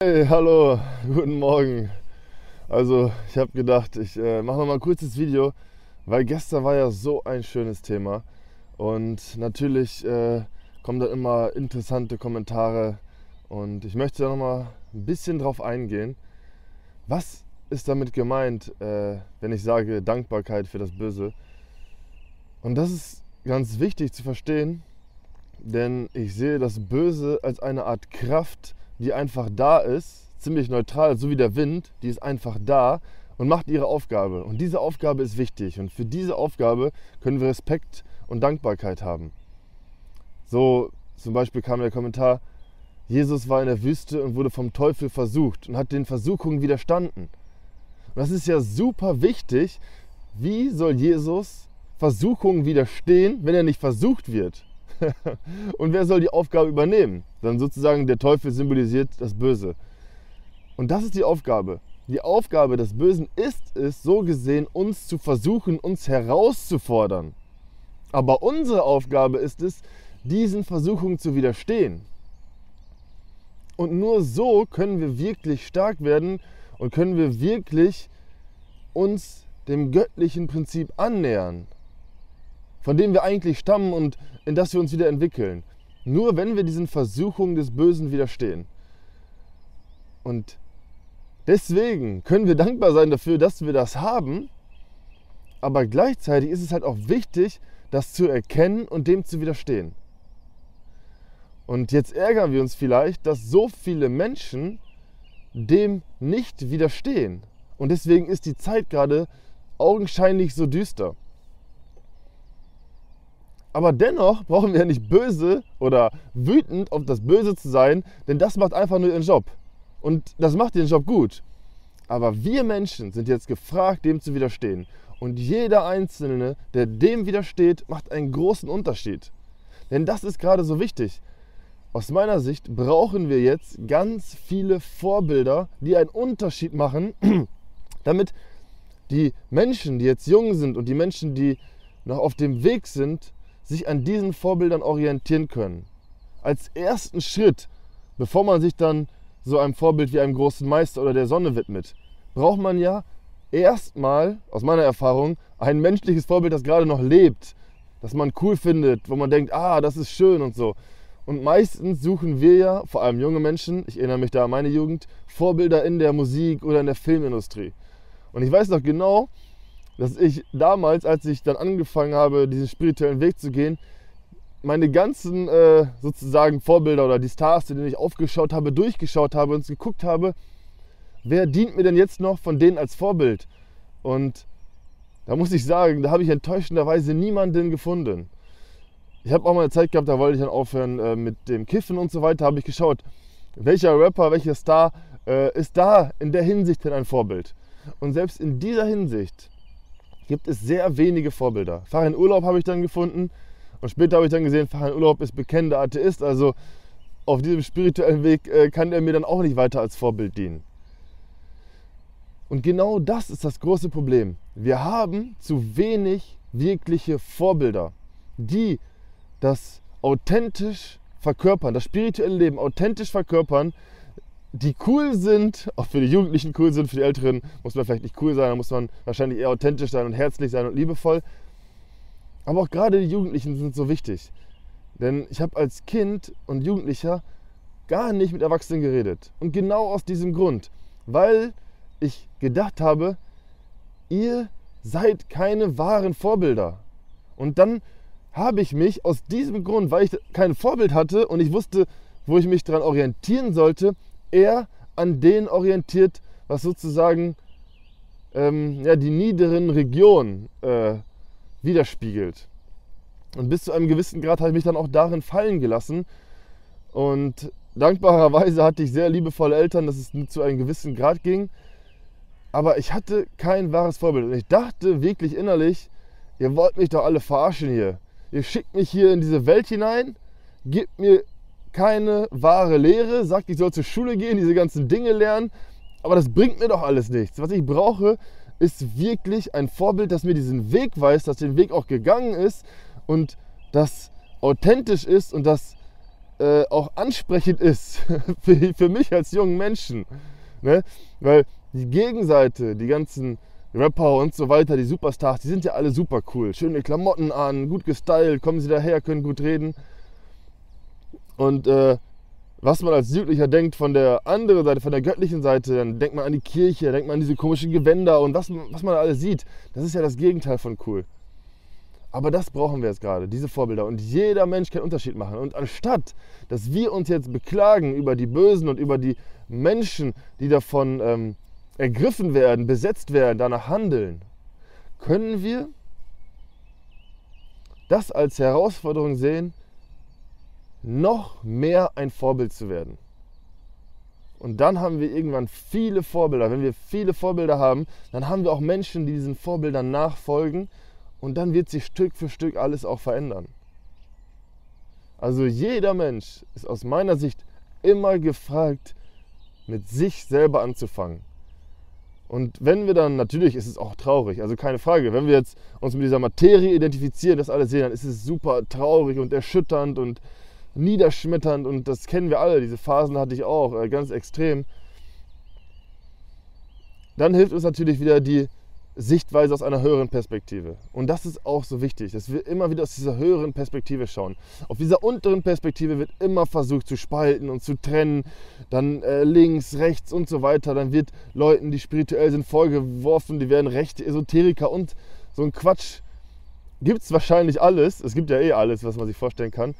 Hey, hallo, guten Morgen. Also, ich habe gedacht, ich äh, mache noch mal ein kurzes Video, weil gestern war ja so ein schönes Thema und natürlich äh, kommen da immer interessante Kommentare und ich möchte da noch mal ein bisschen drauf eingehen. Was ist damit gemeint, äh, wenn ich sage Dankbarkeit für das Böse? Und das ist ganz wichtig zu verstehen, denn ich sehe das Böse als eine Art Kraft, die einfach da ist, ziemlich neutral, so wie der Wind, die ist einfach da und macht ihre Aufgabe. Und diese Aufgabe ist wichtig. Und für diese Aufgabe können wir Respekt und Dankbarkeit haben. So zum Beispiel kam der Kommentar, Jesus war in der Wüste und wurde vom Teufel versucht und hat den Versuchungen widerstanden. Und das ist ja super wichtig. Wie soll Jesus Versuchungen widerstehen, wenn er nicht versucht wird? und wer soll die Aufgabe übernehmen? Dann sozusagen der Teufel symbolisiert das Böse. Und das ist die Aufgabe. Die Aufgabe des Bösen ist es, so gesehen, uns zu versuchen, uns herauszufordern. Aber unsere Aufgabe ist es, diesen Versuchungen zu widerstehen. Und nur so können wir wirklich stark werden und können wir wirklich uns dem göttlichen Prinzip annähern von dem wir eigentlich stammen und in das wir uns wieder entwickeln. Nur wenn wir diesen Versuchungen des Bösen widerstehen. Und deswegen können wir dankbar sein dafür, dass wir das haben. Aber gleichzeitig ist es halt auch wichtig, das zu erkennen und dem zu widerstehen. Und jetzt ärgern wir uns vielleicht, dass so viele Menschen dem nicht widerstehen. Und deswegen ist die Zeit gerade augenscheinlich so düster. Aber dennoch brauchen wir ja nicht böse oder wütend auf das Böse zu sein, denn das macht einfach nur ihren Job. Und das macht ihren Job gut. Aber wir Menschen sind jetzt gefragt, dem zu widerstehen. Und jeder Einzelne, der dem widersteht, macht einen großen Unterschied. Denn das ist gerade so wichtig. Aus meiner Sicht brauchen wir jetzt ganz viele Vorbilder, die einen Unterschied machen, damit die Menschen, die jetzt jung sind und die Menschen, die noch auf dem Weg sind, sich an diesen Vorbildern orientieren können. Als ersten Schritt, bevor man sich dann so einem Vorbild wie einem großen Meister oder der Sonne widmet, braucht man ja erstmal, aus meiner Erfahrung, ein menschliches Vorbild, das gerade noch lebt, das man cool findet, wo man denkt, ah, das ist schön und so. Und meistens suchen wir ja, vor allem junge Menschen, ich erinnere mich da an meine Jugend, Vorbilder in der Musik oder in der Filmindustrie. Und ich weiß noch genau, dass ich damals, als ich dann angefangen habe, diesen spirituellen Weg zu gehen, meine ganzen äh, sozusagen Vorbilder oder die Stars, denen ich aufgeschaut habe, durchgeschaut habe und geguckt habe, wer dient mir denn jetzt noch von denen als Vorbild? Und da muss ich sagen, da habe ich enttäuschenderweise niemanden gefunden. Ich habe auch mal eine Zeit gehabt, da wollte ich dann aufhören äh, mit dem Kiffen und so weiter, habe ich geschaut, welcher Rapper, welcher Star äh, ist da in der Hinsicht denn ein Vorbild. Und selbst in dieser Hinsicht gibt es sehr wenige Vorbilder. Farin Urlaub habe ich dann gefunden und später habe ich dann gesehen, Farin Urlaub ist bekennender Atheist, also auf diesem spirituellen Weg äh, kann er mir dann auch nicht weiter als Vorbild dienen. Und genau das ist das große Problem. Wir haben zu wenig wirkliche Vorbilder, die das authentisch verkörpern, das spirituelle Leben authentisch verkörpern, die cool sind, auch für die Jugendlichen cool sind, für die Älteren muss man vielleicht nicht cool sein, da muss man wahrscheinlich eher authentisch sein und herzlich sein und liebevoll. Aber auch gerade die Jugendlichen sind so wichtig. Denn ich habe als Kind und Jugendlicher gar nicht mit Erwachsenen geredet. Und genau aus diesem Grund, weil ich gedacht habe, ihr seid keine wahren Vorbilder. Und dann habe ich mich aus diesem Grund, weil ich kein Vorbild hatte und ich wusste, wo ich mich daran orientieren sollte, eher an denen orientiert, was sozusagen ähm, ja, die niederen Regionen äh, widerspiegelt. Und bis zu einem gewissen Grad habe ich mich dann auch darin fallen gelassen. Und dankbarerweise hatte ich sehr liebevolle Eltern, dass es nur zu einem gewissen Grad ging. Aber ich hatte kein wahres Vorbild. Und ich dachte wirklich innerlich, ihr wollt mich doch alle verarschen hier. Ihr schickt mich hier in diese Welt hinein, gebt mir keine wahre Lehre, sagt, ich soll zur Schule gehen, diese ganzen Dinge lernen, aber das bringt mir doch alles nichts. Was ich brauche, ist wirklich ein Vorbild, das mir diesen Weg weist, das den Weg auch gegangen ist und das authentisch ist und das äh, auch ansprechend ist für, für, mich als jungen Menschen. Ne? Weil die Gegenseite, die ganzen Rapper und so weiter, die Superstars, die sind ja alle super cool. Schöne Klamotten an, gut gestylt, kommen sie daher, können gut reden. Und äh, was man als Südlicher denkt von der anderen Seite, von der göttlichen Seite, dann denkt man an die Kirche, denkt man an diese komischen Gewänder und was, was man alles sieht. Das ist ja das Gegenteil von cool. Aber das brauchen wir jetzt gerade, diese Vorbilder. Und jeder Mensch kann Unterschied machen. Und anstatt, dass wir uns jetzt beklagen über die Bösen und über die Menschen, die davon ähm, ergriffen werden, besetzt werden, danach handeln, können wir das als Herausforderung sehen, noch mehr ein Vorbild zu werden. Und dann haben wir irgendwann viele Vorbilder. Wenn wir viele Vorbilder haben, dann haben wir auch Menschen, die diesen Vorbildern nachfolgen. Und dann wird sich Stück für Stück alles auch verändern. Also jeder Mensch ist aus meiner Sicht immer gefragt, mit sich selber anzufangen. Und wenn wir dann, natürlich ist es auch traurig, also keine Frage, wenn wir jetzt uns mit dieser Materie identifizieren, das alles sehen, dann ist es super traurig und erschütternd und niederschmetternd und das kennen wir alle, diese Phasen hatte ich auch, äh, ganz extrem. Dann hilft uns natürlich wieder die Sichtweise aus einer höheren Perspektive. Und das ist auch so wichtig, dass wir immer wieder aus dieser höheren Perspektive schauen. Auf dieser unteren Perspektive wird immer versucht zu spalten und zu trennen, dann äh, links, rechts und so weiter. Dann wird Leuten, die spirituell sind, vorgeworfen, die werden rechte Esoteriker und so ein Quatsch. Gibt es wahrscheinlich alles. Es gibt ja eh alles, was man sich vorstellen kann.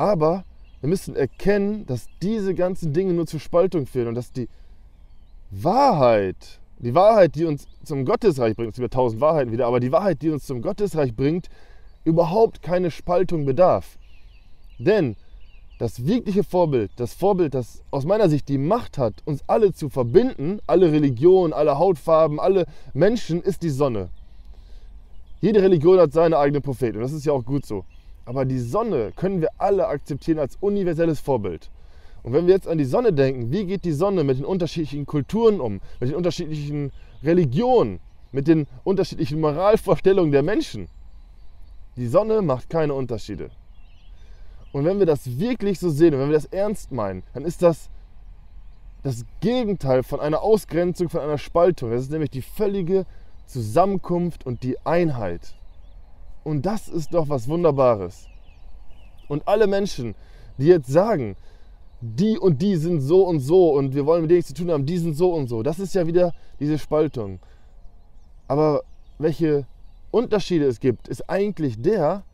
Aber wir müssen erkennen, dass diese ganzen Dinge nur zur Spaltung führen und dass die Wahrheit, die Wahrheit, die uns zum Gottesreich bringt, es gibt tausend Wahrheiten wieder, aber die Wahrheit, die uns zum Gottesreich bringt, überhaupt keine Spaltung bedarf. Denn das wirkliche Vorbild, das Vorbild, das aus meiner Sicht die Macht hat, uns alle zu verbinden, alle Religionen, alle Hautfarben, alle Menschen, ist die Sonne. Jede Religion hat seine eigene Propheten und das ist ja auch gut so. Aber die Sonne können wir alle akzeptieren als universelles Vorbild. Und wenn wir jetzt an die Sonne denken, wie geht die Sonne mit den unterschiedlichen Kulturen um, mit den unterschiedlichen Religionen, mit den unterschiedlichen Moralvorstellungen der Menschen? Die Sonne macht keine Unterschiede. Und wenn wir das wirklich so sehen und wenn wir das ernst meinen, dann ist das das Gegenteil von einer Ausgrenzung, von einer Spaltung. Das ist nämlich die völlige Zusammenkunft und die Einheit. Und das ist doch was Wunderbares. Und alle Menschen, die jetzt sagen, die und die sind so und so und wir wollen mit denen nichts zu tun haben, die sind so und so. Das ist ja wieder diese Spaltung. Aber welche Unterschiede es gibt, ist eigentlich der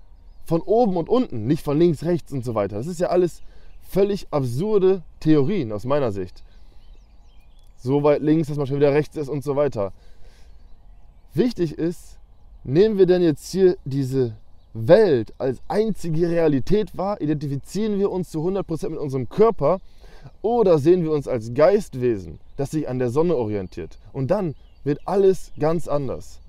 von oben und unten, nicht von links, rechts und so weiter. Das ist ja alles völlig absurde Theorien aus meiner Sicht. So weit links, dass man schon wieder rechts ist und so weiter. Wichtig ist, nehmen wir denn jetzt hier diese Welt als einzige Realität wahr? Identifizieren wir uns zu 100% mit unserem Körper oder sehen wir uns als Geistwesen, das sich an der Sonne orientiert? Und dann wird alles ganz anders.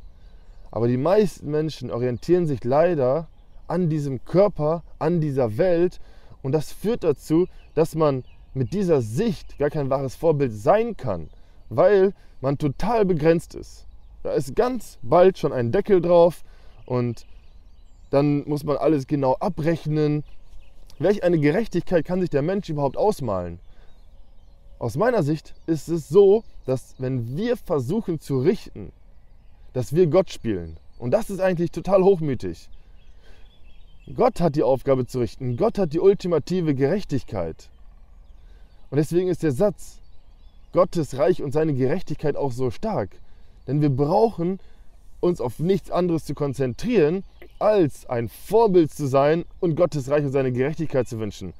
Aber die meisten Menschen orientieren sich leider an diesem Körper, an dieser Welt und das führt dazu, dass man mit dieser Sicht gar kein wahres Vorbild sein kann, weil man total begrenzt ist. Da ist ganz bald schon ein Deckel drauf und dann muss man alles genau abrechnen. Welch eine Gerechtigkeit kann sich der Mensch überhaupt ausmalen? Aus meiner Sicht ist es so, dass wenn wir versuchen zu richten, dass wir Gott spielen. Und das ist eigentlich total hochmütig. Gott hat die Aufgabe zu richten. Gott hat die ultimative Gerechtigkeit. Und deswegen ist der Satz, Gottes Reich und seine Gerechtigkeit auch so stark. Denn wir brauchen uns auf nichts anderes zu konzentrieren, als ein Vorbild zu sein und Gottes Reich und seine Gerechtigkeit zu wünschen.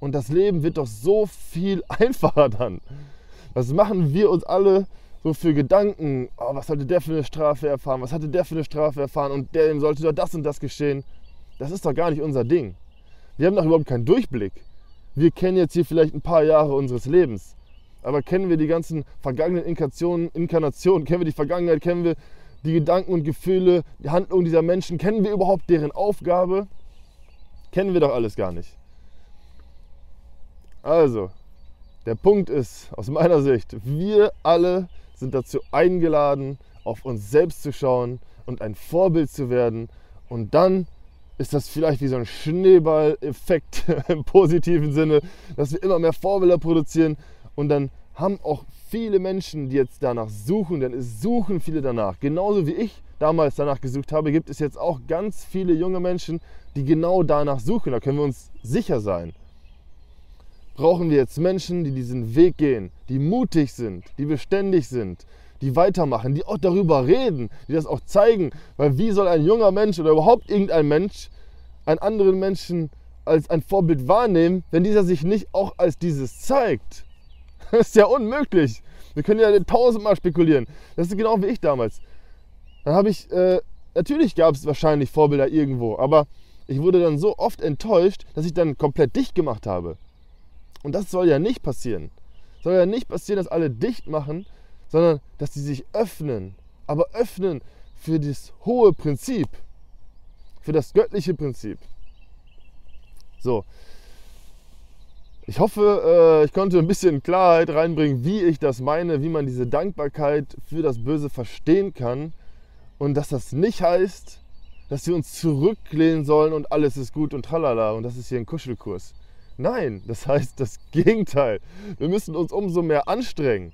Und das Leben wird doch so viel einfacher dann. Was machen wir uns alle so für Gedanken? Oh, was sollte der für eine Strafe erfahren? Was hatte der für eine Strafe erfahren? Und dem sollte doch das und das geschehen. Das ist doch gar nicht unser Ding. Wir haben doch überhaupt keinen Durchblick. Wir kennen jetzt hier vielleicht ein paar Jahre unseres Lebens. Aber kennen wir die ganzen vergangenen Inkarnationen, Inkarnationen, kennen wir die Vergangenheit, kennen wir die Gedanken und Gefühle, die Handlungen dieser Menschen, kennen wir überhaupt deren Aufgabe? Kennen wir doch alles gar nicht. Also, der Punkt ist aus meiner Sicht, wir alle sind dazu eingeladen, auf uns selbst zu schauen und ein Vorbild zu werden und dann ist das vielleicht wie so ein Schneeball-Effekt im positiven Sinne, dass wir immer mehr Vorbilder produzieren und dann haben auch viele Menschen, die jetzt danach suchen, denn es suchen viele danach. Genauso wie ich damals danach gesucht habe, gibt es jetzt auch ganz viele junge Menschen, die genau danach suchen. Da können wir uns sicher sein. Brauchen wir jetzt Menschen, die diesen Weg gehen, die mutig sind, die beständig sind, die weitermachen, die auch darüber reden, die das auch zeigen. Weil wie soll ein junger Mensch oder überhaupt irgendein Mensch einen anderen Menschen als ein Vorbild wahrnehmen, wenn dieser sich nicht auch als dieses zeigt? Das ist ja unmöglich. Wir können ja tausendmal spekulieren. Das ist genau wie ich damals. Dann habe ich, äh, natürlich gab es wahrscheinlich Vorbilder irgendwo, aber ich wurde dann so oft enttäuscht, dass ich dann komplett dicht gemacht habe. Und das soll ja nicht passieren. Soll ja nicht passieren, dass alle dicht machen, sondern dass sie sich öffnen. Aber öffnen für das hohe Prinzip, für das göttliche Prinzip. So. Ich hoffe, äh, ich konnte ein bisschen Klarheit reinbringen, wie ich das meine, wie man diese Dankbarkeit für das Böse verstehen kann und dass das nicht heißt, dass wir uns zurücklehnen sollen und alles ist gut und tralala und das ist hier ein Kuschelkurs. Nein, das heißt das Gegenteil. Wir müssen uns umso mehr anstrengen.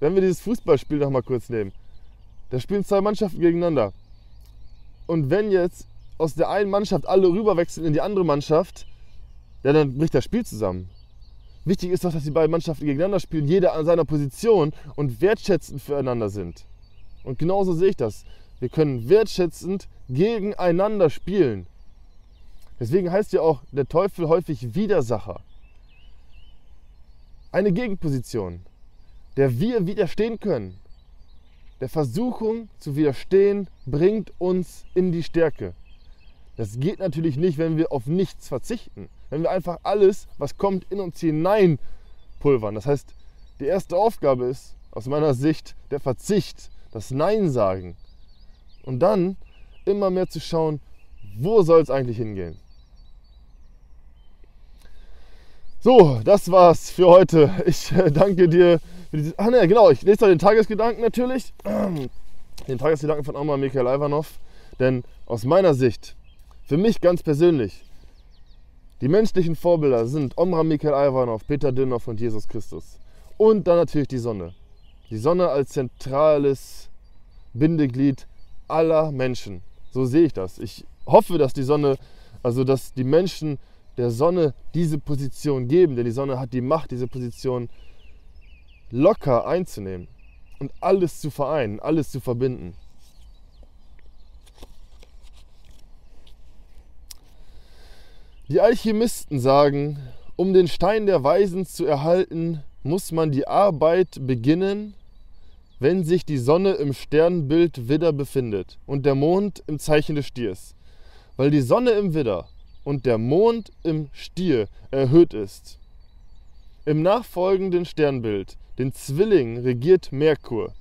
Wenn wir dieses Fußballspiel noch mal kurz nehmen, da spielen zwei Mannschaften gegeneinander. Und wenn jetzt aus der einen Mannschaft alle rüberwechseln in die andere Mannschaft, ja, dann bricht das Spiel zusammen. Wichtig ist doch, dass die beiden Mannschaften gegeneinander spielen, jeder an seiner Position und wertschätzend füreinander sind. Und genauso sehe ich das. Wir können wertschätzend gegeneinander spielen. Deswegen heißt ja auch der Teufel häufig Widersacher. Eine Gegenposition, der wir widerstehen können. Der Versuchung zu widerstehen bringt uns in die Stärke. Das geht natürlich nicht, wenn wir auf nichts verzichten. Wenn wir einfach alles, was kommt, in uns hinein pulvern. Das heißt, die erste Aufgabe ist aus meiner Sicht der Verzicht, das Nein sagen. Und dann immer mehr zu schauen, wo soll es eigentlich hingehen. So, das war's für heute. Ich äh, danke dir für dieses. Ach ne, genau, ich lese da den Tagesgedanken natürlich. Den Tagesgedanken von Omar Mikhail Ivanov. Denn aus meiner Sicht, für mich ganz persönlich, die menschlichen Vorbilder sind Omar Mikhail Ivanov, Peter Dünhoff und Jesus Christus. Und dann natürlich die Sonne. Die Sonne als zentrales Bindeglied aller Menschen. So sehe ich das. Ich hoffe, dass die Sonne, also dass die Menschen der Sonne diese Position geben, denn die Sonne hat die Macht, diese Position locker einzunehmen und alles zu vereinen, alles zu verbinden. Die Alchemisten sagen, um den Stein der Weisen zu erhalten, muss man die Arbeit beginnen, wenn sich die Sonne im Sternbild Widder befindet und der Mond im Zeichen des Stiers. Weil die Sonne im Widder und der Mond im Stier erhöht ist. Im nachfolgenden Sternbild, den Zwilling, regiert Merkur.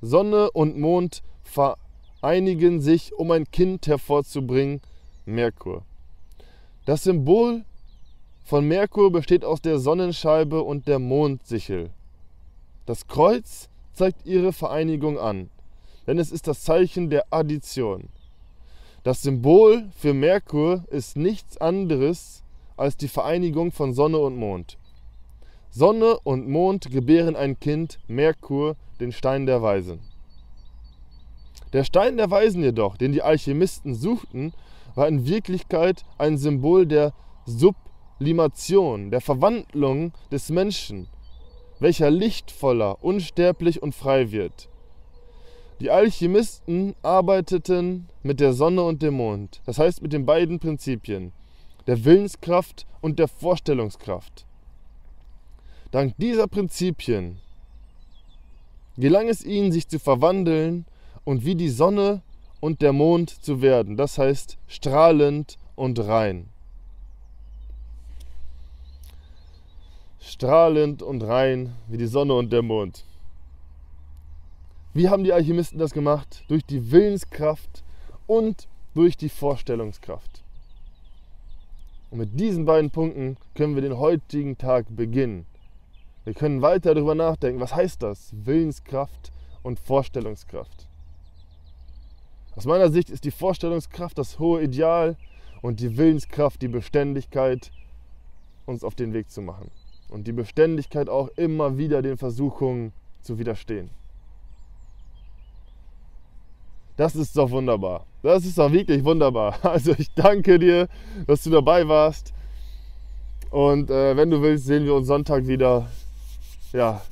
Sonne und Mond vereinigen sich, um ein Kind hervorzubringen, Merkur. Das Symbol von Merkur besteht aus der Sonnenscheibe und der Mondsichel. Das Kreuz zeigt ihre Vereinigung an, denn es ist das Zeichen der Addition. Das Symbol für Merkur ist nichts anderes als die Vereinigung von Sonne und Mond. Sonne und Mond gebären ein Kind, Merkur, den Stein der Weisen. Der Stein der Weisen jedoch, den die Alchemisten suchten, war in Wirklichkeit ein Symbol der Sublimation, der Verwandlung des Menschen, welcher lichtvoller, unsterblich und frei wird. Die Alchemisten arbeiteten mit der Sonne und dem Mond, das heißt mit den beiden Prinzipien, der Willenskraft und der Vorstellungskraft. Dank dieser Prinzipien gelang es ihnen, sich zu verwandeln und wie die Sonne und der Mond zu werden, das heißt strahlend und rein. Strahlend und rein wie die Sonne und der Mond. Wie haben die Alchemisten das gemacht? Durch die Willenskraft und durch die Vorstellungskraft. Und mit diesen beiden Punkten können wir den heutigen Tag beginnen. Wir können weiter darüber nachdenken, was heißt das? Willenskraft und Vorstellungskraft. Aus meiner Sicht ist die Vorstellungskraft das hohe Ideal und die Willenskraft die Beständigkeit, uns auf den Weg zu machen. Und die Beständigkeit auch immer wieder den Versuchungen zu widerstehen. Das ist doch wunderbar. Das ist doch wirklich wunderbar. Also ich danke dir, dass du dabei warst. Und äh, wenn du willst, sehen wir uns Sonntag wieder. Ja,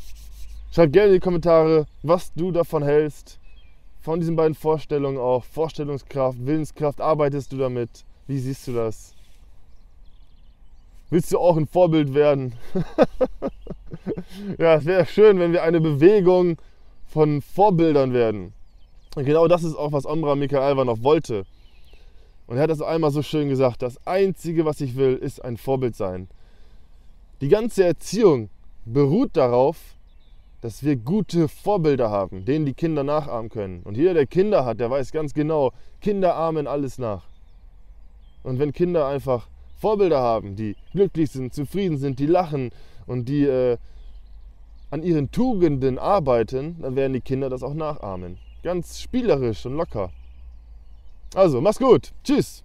schreib gerne in die Kommentare, was du davon hältst. Von diesen beiden Vorstellungen auch. Vorstellungskraft, Willenskraft. Arbeitest du damit? Wie siehst du das? Willst du auch ein Vorbild werden? ja, es wäre schön, wenn wir eine Bewegung von Vorbildern werden. Und genau das ist auch, was Ombra Michael noch wollte. Und er hat das einmal so schön gesagt, das Einzige, was ich will, ist ein Vorbild sein. Die ganze Erziehung beruht darauf, dass wir gute Vorbilder haben, denen die Kinder nachahmen können. Und jeder, der Kinder hat, der weiß ganz genau, Kinder ahmen alles nach. Und wenn Kinder einfach Vorbilder haben, die glücklich sind, zufrieden sind, die lachen und die äh, an ihren Tugenden arbeiten, dann werden die Kinder das auch nachahmen. Ganz spielerisch und locker. Also, mach's gut. Tschüss.